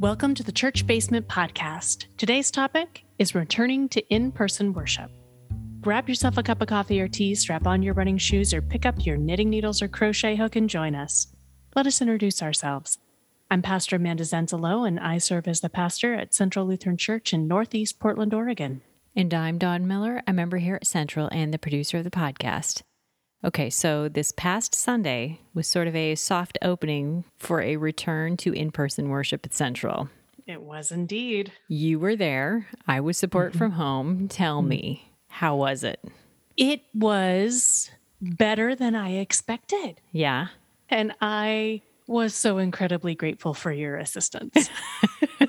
Welcome to the Church Basement Podcast. Today's topic is returning to in person worship. Grab yourself a cup of coffee or tea, strap on your running shoes, or pick up your knitting needles or crochet hook and join us. Let us introduce ourselves. I'm Pastor Amanda Zenzalo, and I serve as the pastor at Central Lutheran Church in Northeast Portland, Oregon. And I'm Don Miller, a member here at Central and the producer of the podcast. Okay, so this past Sunday was sort of a soft opening for a return to in person worship at Central. It was indeed. You were there. I was support Mm-hmm. from home. Tell me, how was it? It was better than I expected. Yeah. And I was so incredibly grateful for your assistance.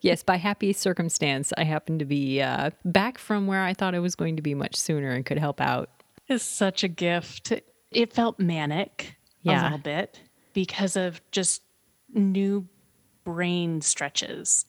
Yes, by happy circumstance, I happened to be uh, back from where I thought I was going to be much sooner and could help out. Is such a gift. It felt manic a little bit because of just new brain stretches,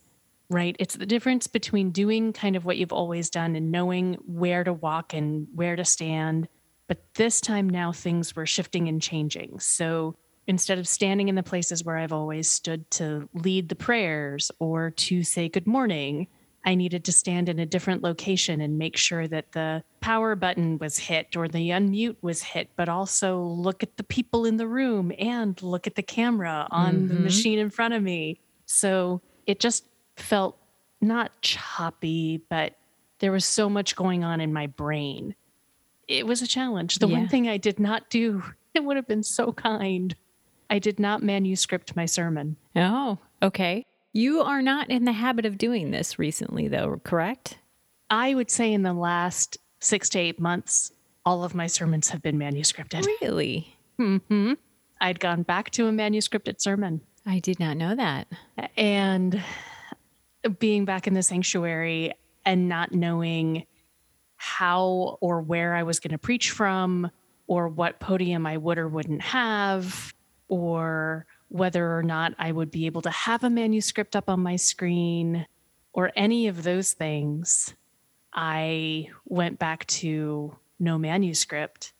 right? It's the difference between doing kind of what you've always done and knowing where to walk and where to stand. But this time now things were shifting and changing. So instead of standing in the places where I've always stood to lead the prayers or to say good morning, I needed to stand in a different location and make sure that the power button was hit or the unmute was hit, but also look at the people in the room and look at the camera on the Mhm. machine in front of me. So it just felt not choppy, but there was so much going on in my brain. It was a challenge. The Yeah. one thing I did not do, it would have been so kind. I did not manuscript my sermon. Oh, okay. You are not in the habit of doing this recently, though, correct? I would say in the last six to eight months, all of my sermons have been manuscripted. Really? hmm I'd gone back to a manuscripted sermon. I did not know that. And being back in the sanctuary and not knowing how or where I was going to preach from, or what podium I would or wouldn't have, or whether or not I would be able to have a manuscript up on my screen, or any of those things, I went back to no manuscript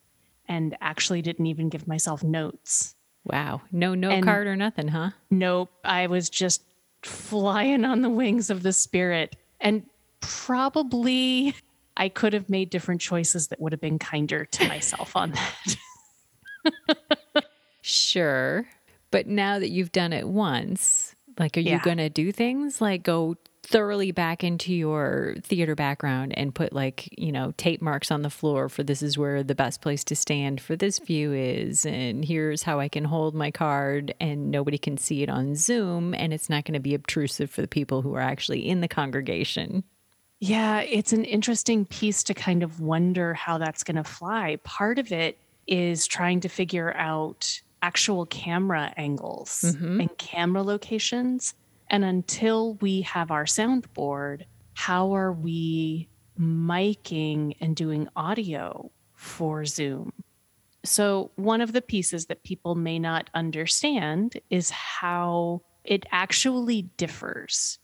and actually didn't even give myself notes. Wow. No note And- card or nothing, huh? Nope. I was just flying on the wings of the spirit. And probably I could have made different choices that would have been kinder to myself on that. Sure. But now that you've done it once, like, are you going to do things like go thoroughly back into your theater background and put, like, you know, tape marks on the floor for this is where the best place to stand for this view is, and here's how I can hold my card, and nobody can see it on Zoom, and it's not going to be obtrusive for the people who are actually in the congregation? Yeah, it's an interesting piece to kind of wonder how that's going to fly. Part of it is trying to figure out actual camera angles Mhm. and camera locations. And until we have our soundboard, how are we miking and doing audio for Zoom? So, one of the pieces that people may not understand is how it actually differs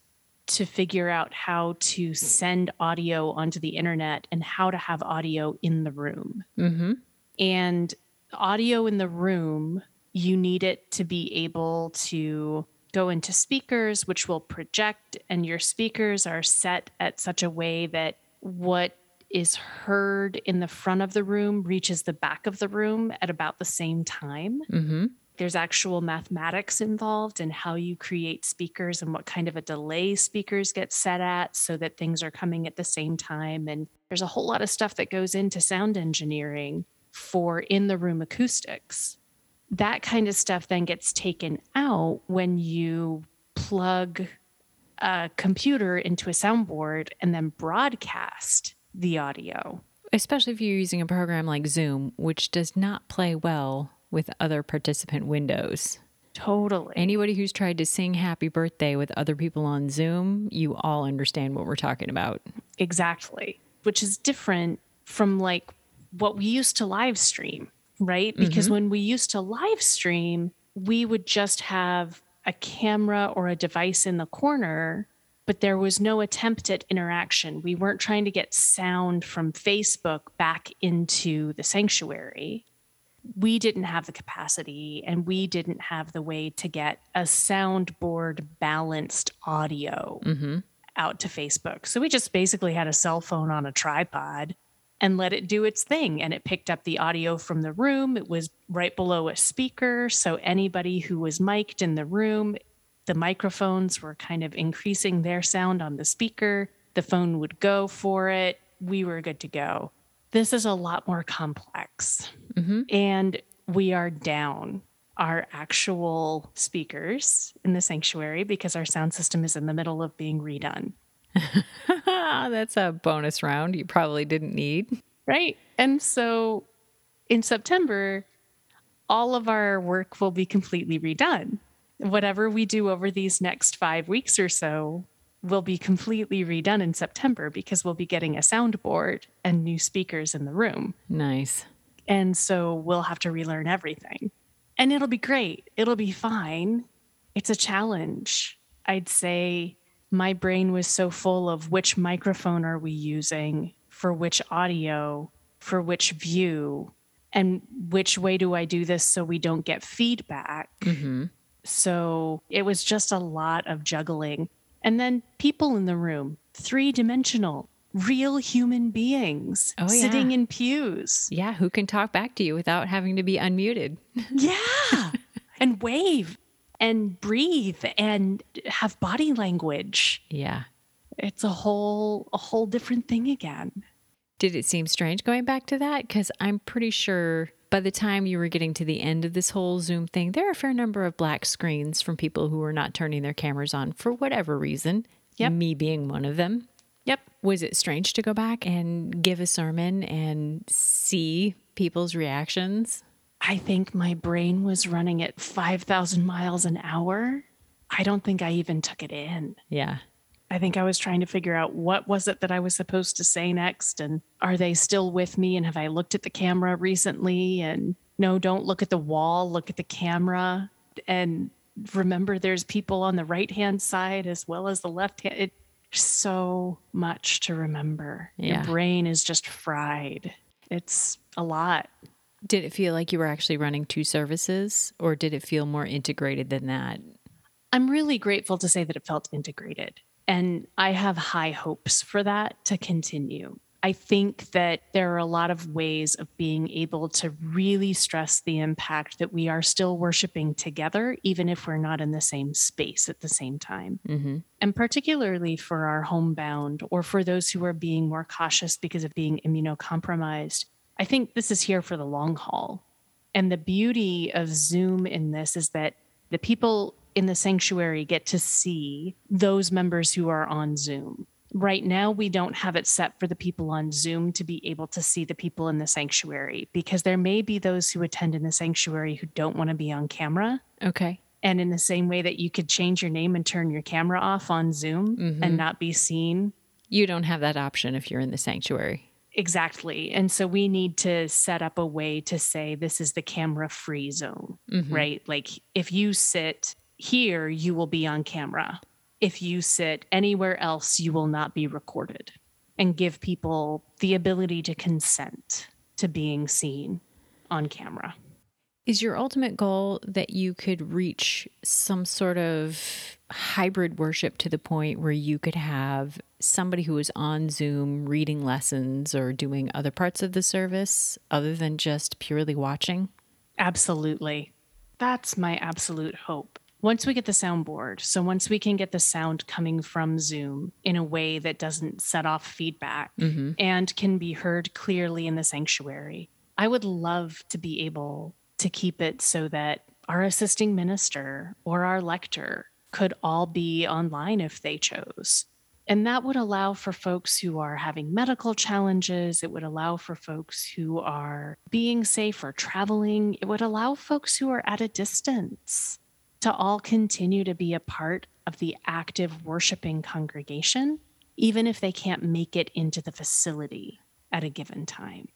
to figure out how to send audio onto the internet and how to have audio in the room. Mm-hmm. And audio in the room, you need it to be able to go into speakers, which will project, and your speakers are set at such a way that what is heard in the front of the room reaches the back of the room at about the same time Mm-hmm. there's actual mathematics involved in how you create speakers and what kind of a delay speakers get set at so that things are coming at the same time. And there's a whole lot of stuff that goes into sound engineering for in the room acoustics. That kind of stuff then gets taken out when you plug a computer into a soundboard and then broadcast the audio. Especially if you're using a program like Zoom, which does not play well with other participant windows. Totally. Anybody who's tried to sing happy birthday with other people on Zoom, you all understand what we're talking about. Exactly. Which is different from like what we used to live stream, right? Because when we used to live stream, we would just have a camera or a device in the corner, but there was no attempt at interaction. We weren't trying to get sound from Facebook back into the sanctuary. we didn't have the capacity and we didn't have the way to get a soundboard balanced audio Mm-hmm. out to Facebook. So we just basically had a cell phone on a tripod and let it do its thing. And it picked up the audio from the room. It was right below a speaker. So anybody who was mic'd in the room, the microphones were kind of increasing their sound on the speaker. The phone would go for it. We were good to go. This is a lot more complex. Mm-hmm. And we are down our actual speakers in the sanctuary because our sound system is in the middle of being redone. That's a bonus round you probably didn't need. Right. And so in September, all of our work will be completely redone. Whatever we do over these next five weeks or so will be completely redone in September because we'll be getting a soundboard and new speakers in the room. Nice. And so we'll have to relearn everything. And it'll be great. It'll be fine. It's a challenge. I'd say my brain was so full of which microphone are we using for which audio, for which view, and which way do I do this so we don't get feedback. Mm-hmm. So it was just a lot of juggling. And then people in the room, three dimensional, real human beings Oh, yeah. sitting in pews. Yeah, who can talk back to you without having to be unmuted? Yeah. and wave and breathe and have body language. Yeah. It's a whole a whole different thing again. Did it seem strange going back to that? Because I'm pretty sure by the time you were getting to the end of this whole Zoom thing, there are a fair number of black screens from people who were not turning their cameras on for whatever reason. Yep. Me being one of them. Yep. Was it strange to go back and give a sermon and see people's reactions? I think my brain was running at 5,000 miles an hour. I don't think I even took it in. Yeah. I think I was trying to figure out what was it that I was supposed to say next and are they still with me and have I looked at the camera recently and no don't look at the wall look at the camera and remember there's people on the right hand side as well as the left hand it so much to remember Yeah. your brain is just fried it's a lot Did it feel like you were actually running two services or did it feel more integrated than that? I'm really grateful to say that it felt integrated. And I have high hopes for that to continue. I think that there are a lot of ways of being able to really stress the impact that we are still worshiping together, even if we're not in the same space at the same time. Mm-hmm. And particularly for our homebound or for those who are being more cautious because of being immunocompromised, I think this is here for the long haul. And the beauty of Zoom in this is that the people in the sanctuary get to see those members who are on Zoom. Right now, we don't have it set for the people on Zoom to be able to see the people in the sanctuary because there may be those who attend in the sanctuary who don't want to be on camera. Okay. And in the same way that you could change your name and turn your camera off on Zoom Mhm. and not be seen. You don't have that option if you're in the sanctuary. Exactly. And so we need to set up a way to say this is the camera free zone, Mhm. right? Like if you sit here, you will be on camera. If you sit anywhere else, you will not be recorded and give people the ability to consent to being seen on camera. Is your ultimate goal that you could reach some sort of hybrid worship to the point where you could have somebody who is on Zoom reading lessons or doing other parts of the service other than just purely watching? Absolutely. That's my absolute hope. Once we get the soundboard, so once we can get the sound coming from Zoom in a way that doesn't set off feedback Mm-hmm. and can be heard clearly in the sanctuary, I would love to be able to keep it so that our assisting minister or our lector could all be online if they chose. And that would allow for folks who are having medical challenges. It would allow for folks who are being safe or traveling. It would allow folks who are at a distance to all continue to be a part of the active worshiping congregation, even if they can't make it into the facility at a given time.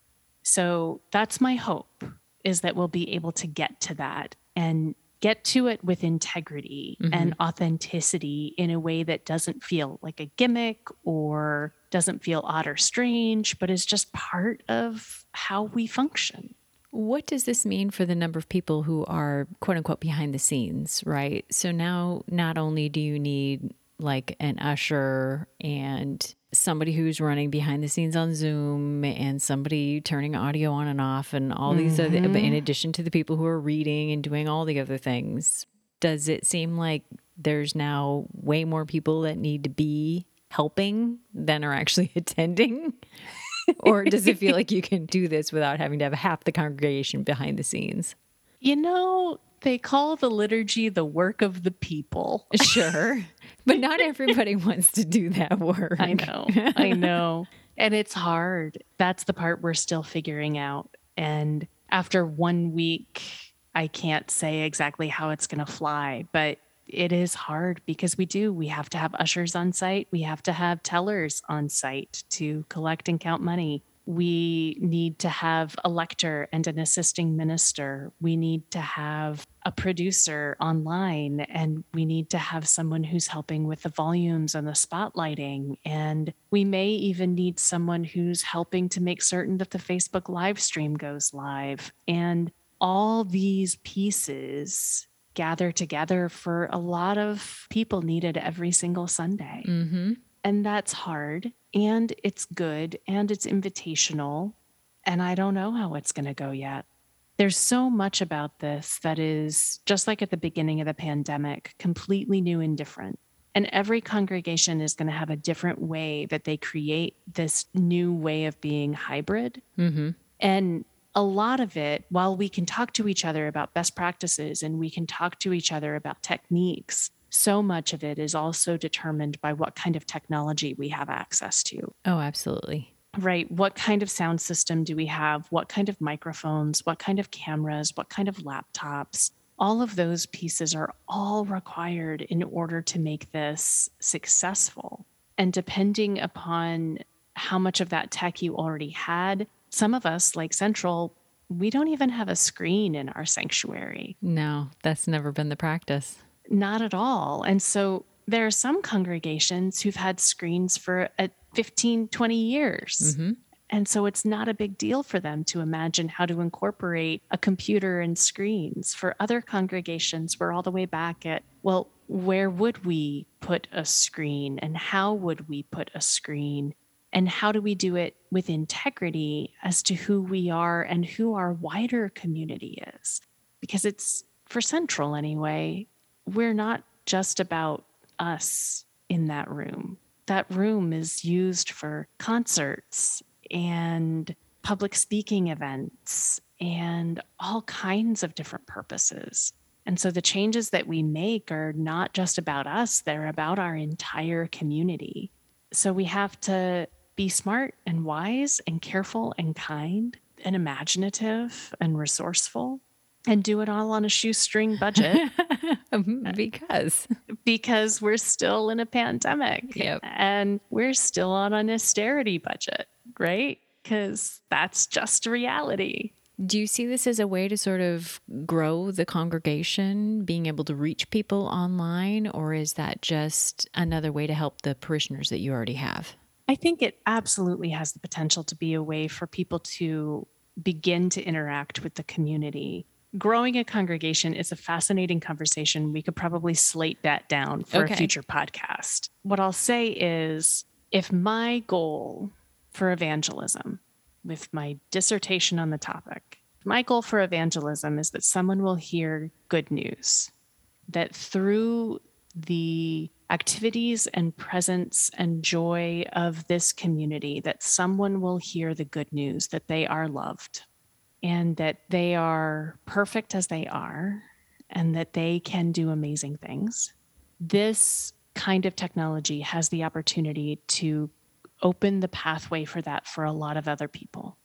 So that's my hope is that we'll be able to get to that and get to it with integrity Mhm. and authenticity in a way that doesn't feel like a gimmick or doesn't feel odd or strange, but is just part of how we function. What does this mean for the number of people who are quote unquote behind the scenes, right? So now not only do you need like an usher and somebody who's running behind the scenes on Zoom and somebody turning audio on and off and all these other, Mm-hmm. in addition to the people who are reading and doing all the other things. Does it seem like there's now way more people that need to be helping than are actually attending? or does it feel like you can do this without having to have half the congregation behind the scenes? You know, they call the liturgy the work of the people. Sure. But not everybody wants to do that work. I know. I know. And it's hard. That's the part we're still figuring out. And after one week, I can't say exactly how it's going to fly, but it is hard because we do. We have to have ushers on site, we have to have tellers on site to collect and count money. We need to have a lector and an assisting minister. We need to have a producer online, and we need to have someone who's helping with the volumes and the spotlighting. And we may even need someone who's helping to make certain that the Facebook live stream goes live. And all these pieces gather together for a lot of people needed every single Sunday. Mm-hmm. And that's hard and it's good and it's invitational. And I don't know how it's going to go yet. There's so much about this that is, just like at the beginning of the pandemic, completely new and different. And every congregation is going to have a different way that they create this new way of being hybrid. Mm-hmm. And a lot of it, while we can talk to each other about best practices and we can talk to each other about techniques, so much of it is also determined by what kind of technology we have access to, Oh, absolutely. Right? What kind of sound system do we have? What kind of microphones? What kind of cameras? What kind of laptops? All of those pieces are all required in order to make this successful. And depending upon how much of that tech you already had, some of us, like Central, we don't even have a screen in our sanctuary. No, that's never been the practice. Not at all. And so there are some congregations who've had screens for uh, 15, 20 years. Mm-hmm. And so it's not a big deal for them to imagine how to incorporate a computer and screens. For other congregations, we're all the way back at, well, where would we put a screen and how would we put a screen? And how do we do it with integrity as to who we are and who our wider community is? Because it's for Central anyway, we're not just about us in that room. That room is used for concerts and public speaking events and all kinds of different purposes. And so the changes that we make are not just about us, they're about our entire community. So we have to be smart and wise and careful and kind and imaginative and resourceful and do it all on a shoestring budget um, because because we're still in a pandemic Yep. and we're still on an austerity budget, right? Because that's just reality. do you see this as a way to sort of grow the congregation, being able to reach people online, or is that just another way to help the parishioners that you already have? I think it absolutely has the potential to be a way for people to begin to interact with the community. Growing a congregation is a fascinating conversation. We could probably slate that down for Okay. a future podcast. What I'll say is if my goal for evangelism, with my dissertation on the topic, my goal for evangelism is that someone will hear good news, that through the activities and presence and joy of this community that someone will hear the good news that they are loved and that they are perfect as they are and that they can do amazing things. This kind of technology has the opportunity to open the pathway for that for a lot of other people.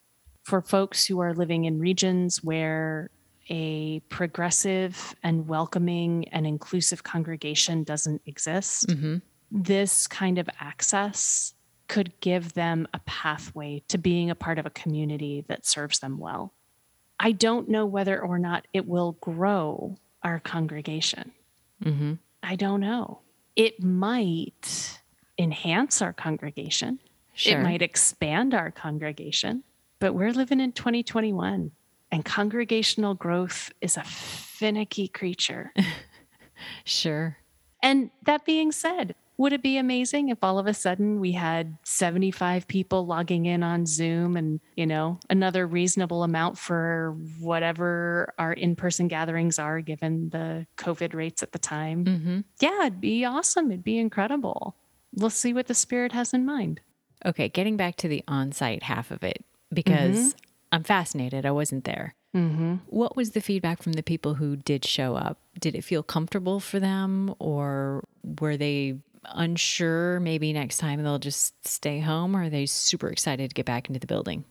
For folks who are living in regions where a progressive and welcoming and inclusive congregation doesn't exist, Mm-hmm. this kind of access could give them a pathway to being a part of a community that serves them well. I don't know whether or not it will grow our congregation. Mm-hmm. I don't know. It might enhance our congregation. Sure. It might expand our congregation, but we're living in 2021. And congregational growth is a finicky creature. Sure. And that being said, would it be amazing if all of a sudden we had 75 people logging in on Zoom and, you know, another reasonable amount for whatever our in person gatherings are given the COVID rates at the time? hmm Yeah, it'd be awesome. It'd be incredible. We'll see what the spirit has in mind. Okay, getting back to the on site half of it, because I'm fascinated. I wasn't there. Mm-hmm. What was the feedback from the people who did show up? Did it feel comfortable for them, or were they unsure? Maybe next time they'll just stay home, or are they super excited to get back into the building?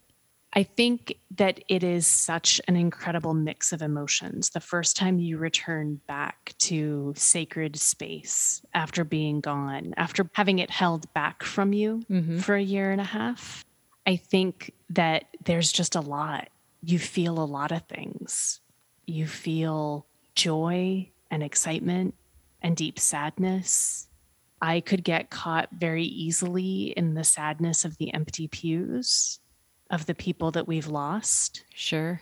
I think that it is such an incredible mix of emotions. The first time you return back to sacred space after being gone, after having it held back from you mm-hmm. for a year and a half, I think that there's just a lot. You feel a lot of things. You feel joy and excitement and deep sadness. I could get caught very easily in the sadness of the empty pews of the people that we've lost. Sure.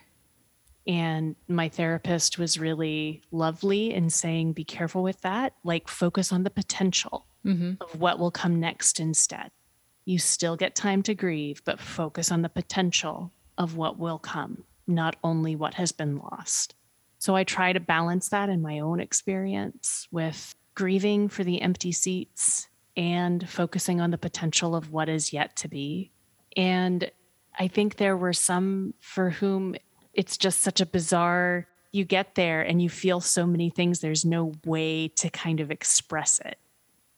And my therapist was really lovely in saying, be careful with that. Like, focus on the potential mm-hmm. of what will come next instead. You still get time to grieve, but focus on the potential of what will come, not only what has been lost. So I try to balance that in my own experience with grieving for the empty seats and focusing on the potential of what is yet to be. And I think there were some for whom it's just such a bizarre, you get there and you feel so many things, there's no way to kind of express it.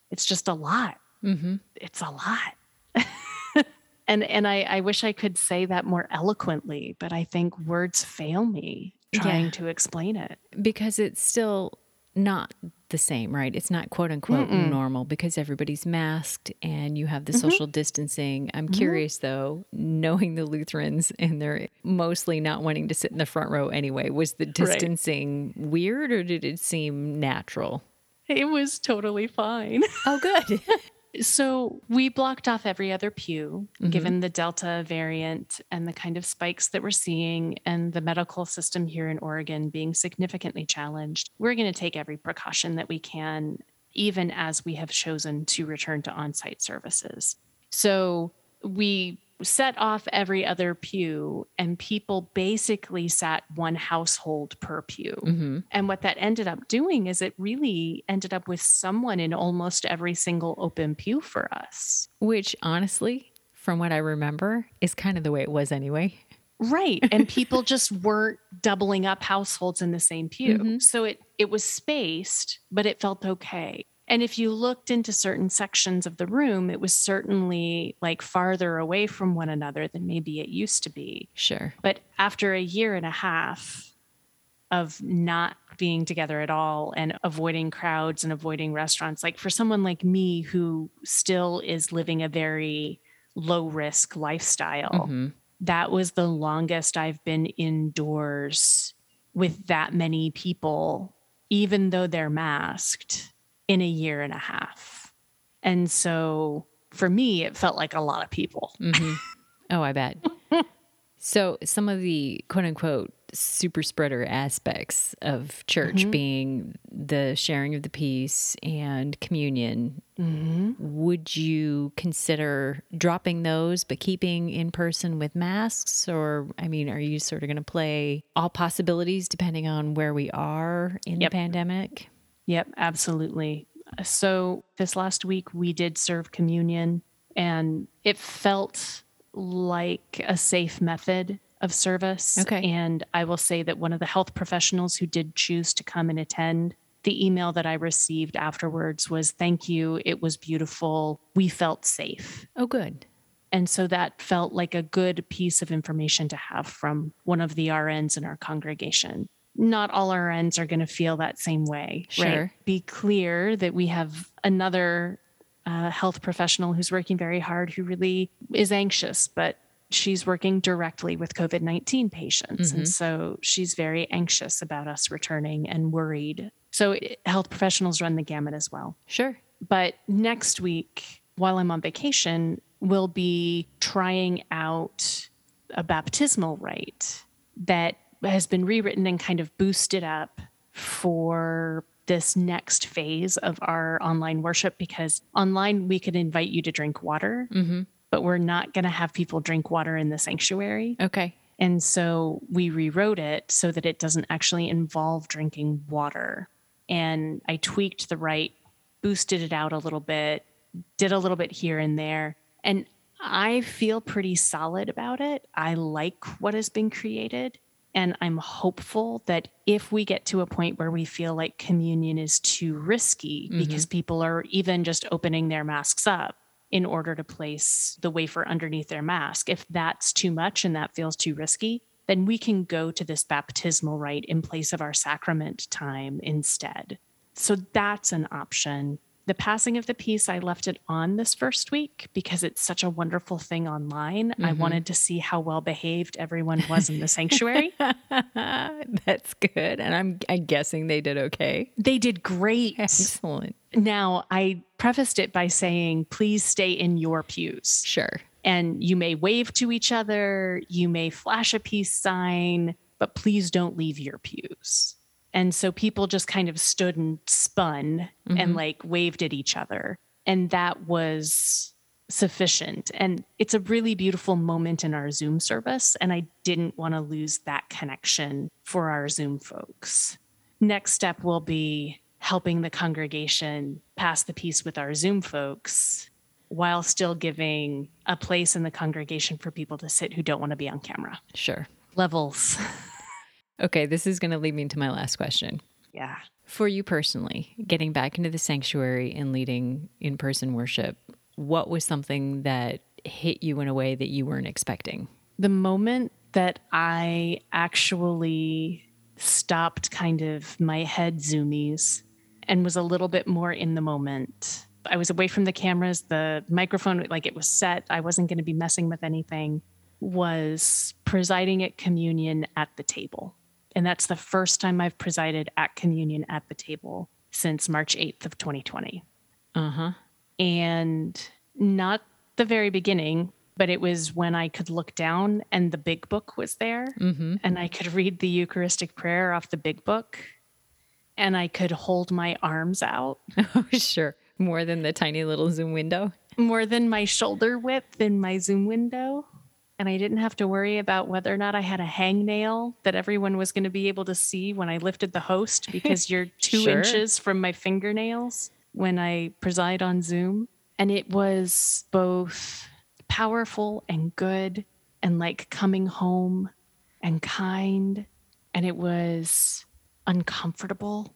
It's just a lot. Mm-hmm. It's a lot. and and I, I wish I could say that more eloquently, but I think words fail me trying Yeah. to explain it. Because it's still not the same, right? It's not quote unquote normal because everybody's masked and you have the mm-hmm. social distancing. I'm mm-hmm. curious though, knowing the Lutherans and they're mostly not wanting to sit in the front row anyway, was the distancing weird or did it seem natural? It was totally fine. Oh, good. So we blocked off every other pew, mm-hmm. given the Delta variant and the kind of spikes that we're seeing, and the medical system here in Oregon being significantly challenged. We're going to take every precaution that we can, even as we have chosen to return to on site services. So we set off every other pew, and people basically sat one household per pew. Mm-hmm. And what that ended up doing is it really ended up with someone in almost every single open pew for us. Which honestly, from what I remember, is kind of the way it was anyway. Right. And people just weren't doubling up households in the same pew. Mm-hmm. So it it was spaced, but it felt okay. And if you looked into certain sections of the room, it was certainly like farther away from one another than maybe it used to be. Sure. But after a year and a half of not being together at all and avoiding crowds and avoiding restaurants, like for someone like me who still is living a very low risk lifestyle, mm-hmm. that was the longest I've been indoors with that many people, even though they're masked, in a year and a half. And so for me, it felt like a lot of people. Mm-hmm. Oh, I bet. so, some of the quote unquote super spreader aspects of church mm-hmm. being the sharing of the peace and communion, mm-hmm. would you consider dropping those but keeping in person with masks? Or, I mean, are you sort of going to play all possibilities depending on where we are in Yep. the pandemic? Yep, absolutely. Uh, so this last week we did serve communion and it felt like a safe method of service. Okay. And I will say that one of the health professionals who did choose to come and attend, the email that I received afterwards was thank you. It was beautiful. We felt safe. Oh, good. And so that felt like a good piece of information to have from one of the RNs in our congregation. Not all RNs are going to feel that same way. Sure. Right? Be clear that we have another uh, health professional who's working very hard who really is anxious, but she's working directly with COVID 19 patients. And so she's very anxious about us returning and worried. So it- health professionals run the gamut as well. Sure. But next week, while I'm on vacation, we'll be trying out a baptismal rite that has been rewritten and kind of boosted up for this next phase of our online worship because online we could invite you to drink water, Mm-hmm. but we're not going to have people drink water in the sanctuary. Okay. And so we rewrote it so that it doesn't actually involve drinking water. And I tweaked the rite, boosted it out a little bit, did a little bit here and there. And I feel pretty solid about it. I like what has been created. And I'm hopeful that if we get to a point where we feel like communion is too risky mm-hmm. because people are even just opening their masks up in order to place the wafer underneath their mask, if that's too much and that feels too risky, then we can go to this baptismal rite in place of our sacrament time instead. So that's an option. The passing of the peace, I left it on this first week because it's such a wonderful thing online. I mm-hmm. wanted to see how well behaved everyone was in the sanctuary. That's good. And I'm, I'm guessing they did okay. They did great. Excellent. Now, I prefaced it by saying, please stay in your pews. Sure. And you may wave to each other, you may flash a peace sign, but please don't leave your pews. And so people just kind of stood and spun and mm-hmm. like waved at each other. And that was sufficient. And it's a really beautiful moment in our Zoom service. And I didn't want to lose that connection for our Zoom folks. Next step will be helping the congregation pass the peace with our Zoom folks while still giving a place in the congregation for people to sit who don't want to be on camera. Sure. Levels. Okay. This is going to lead me to my last question. yeah. For you personally, getting back into the sanctuary and leading in person worship, what was something that hit you in a way that you weren't expecting? The moment that I actually stopped kind of my head zoomies and was a little bit more in the moment. I was away from the cameras, the microphone, like it was set. I wasn't going to be messing with anything. Was presiding at communion at the table. And that's the first time I've presided at communion at the table since March 8th of 2020. Uh huh. and not the very beginning, but it was when I could look down and the big book was there Mm-hmm. and I could read the Eucharistic prayer off the big book and I could hold my arms out Oh, sure. More than the tiny little Zoom window. more than my shoulder width in my Zoom window. And I didn't have to worry about whether or not I had a hangnail that everyone was going to be able to see when I lifted the host because you're two Sure. inches from my fingernails when I preside on Zoom. And it was both powerful and good and like coming home and kind. And it was uncomfortable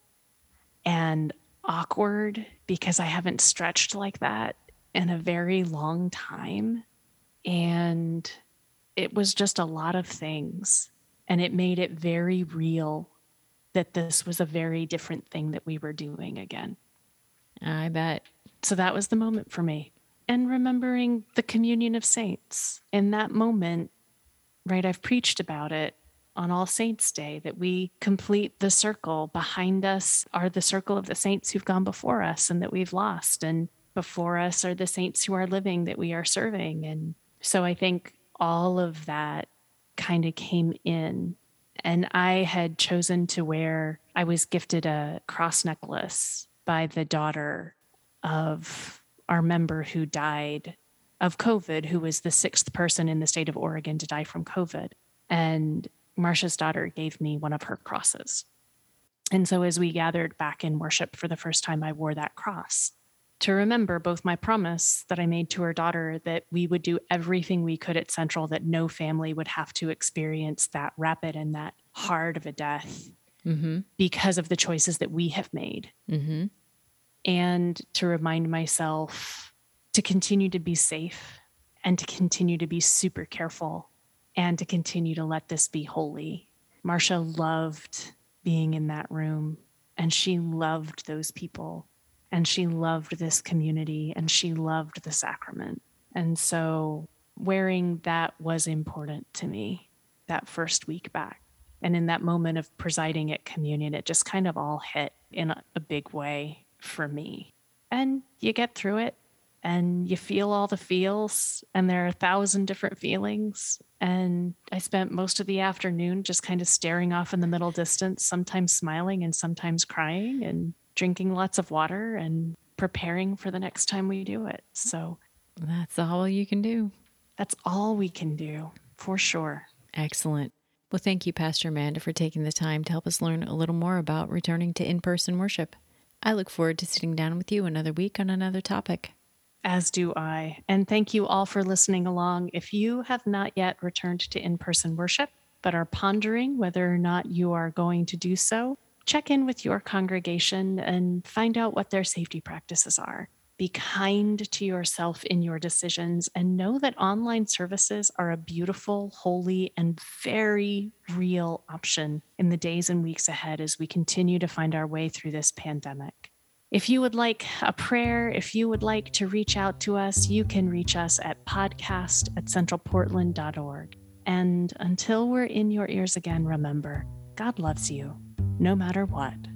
and awkward because I haven't stretched like that in a very long time. And it was just a lot of things. And it made it very real that this was a very different thing that we were doing again. I bet. So that was the moment for me. And remembering the communion of saints in that moment, right? I've preached about it on All Saints Day that we complete the circle. Behind us are the circle of the saints who've gone before us and that we've lost. And before us are the saints who are living that we are serving. And so I think all of that kind of came in. And I had chosen to wear, I was gifted a cross necklace by the daughter of our member who died of COVID, who was the sixth person in the state of Oregon to die from COVID. And Marcia's daughter gave me one of her crosses. And so as we gathered back in worship for the first time, I wore that cross to remember both my promise that I made to her daughter that we would do everything we could at Central, that no family would have to experience that rapid and that hard of a death Mm-hmm. because of the choices that we have made Mm-hmm. and to remind myself to continue to be safe and to continue to be super careful and to continue to let this be holy. Marcia loved being in that room and she loved those people and she loved this community and she loved the sacrament. And so wearing that was important to me that first week back. And in that moment of presiding at communion, it just kind of all hit in a, big way for me. And you get through it and you feel all the feels, and there are a thousand different feelings. And I spent most of the afternoon just kind of staring off in the middle distance, sometimes smiling and sometimes crying, and drinking lots of water and preparing for the next time we do it. So that's all you can do. That's all we can do, for sure. Excellent. Well, thank you, Pastor Amanda, for taking the time to help us learn a little more about returning to in person worship. I look forward to sitting down with you another week on another topic. As do I. And thank you all for listening along. If you have not yet returned to in person worship, but are pondering whether or not you are going to do so, check in with your congregation and find out what their safety practices are. Be kind to yourself in your decisions and know that online services are a beautiful, holy, and very real option in the days and weeks ahead as we continue to find our way through this pandemic. If you would like a prayer, if you would like to reach out to us, you can reach us at podcast at centralportland.org. And until we're in your ears again, remember, God loves you no matter what.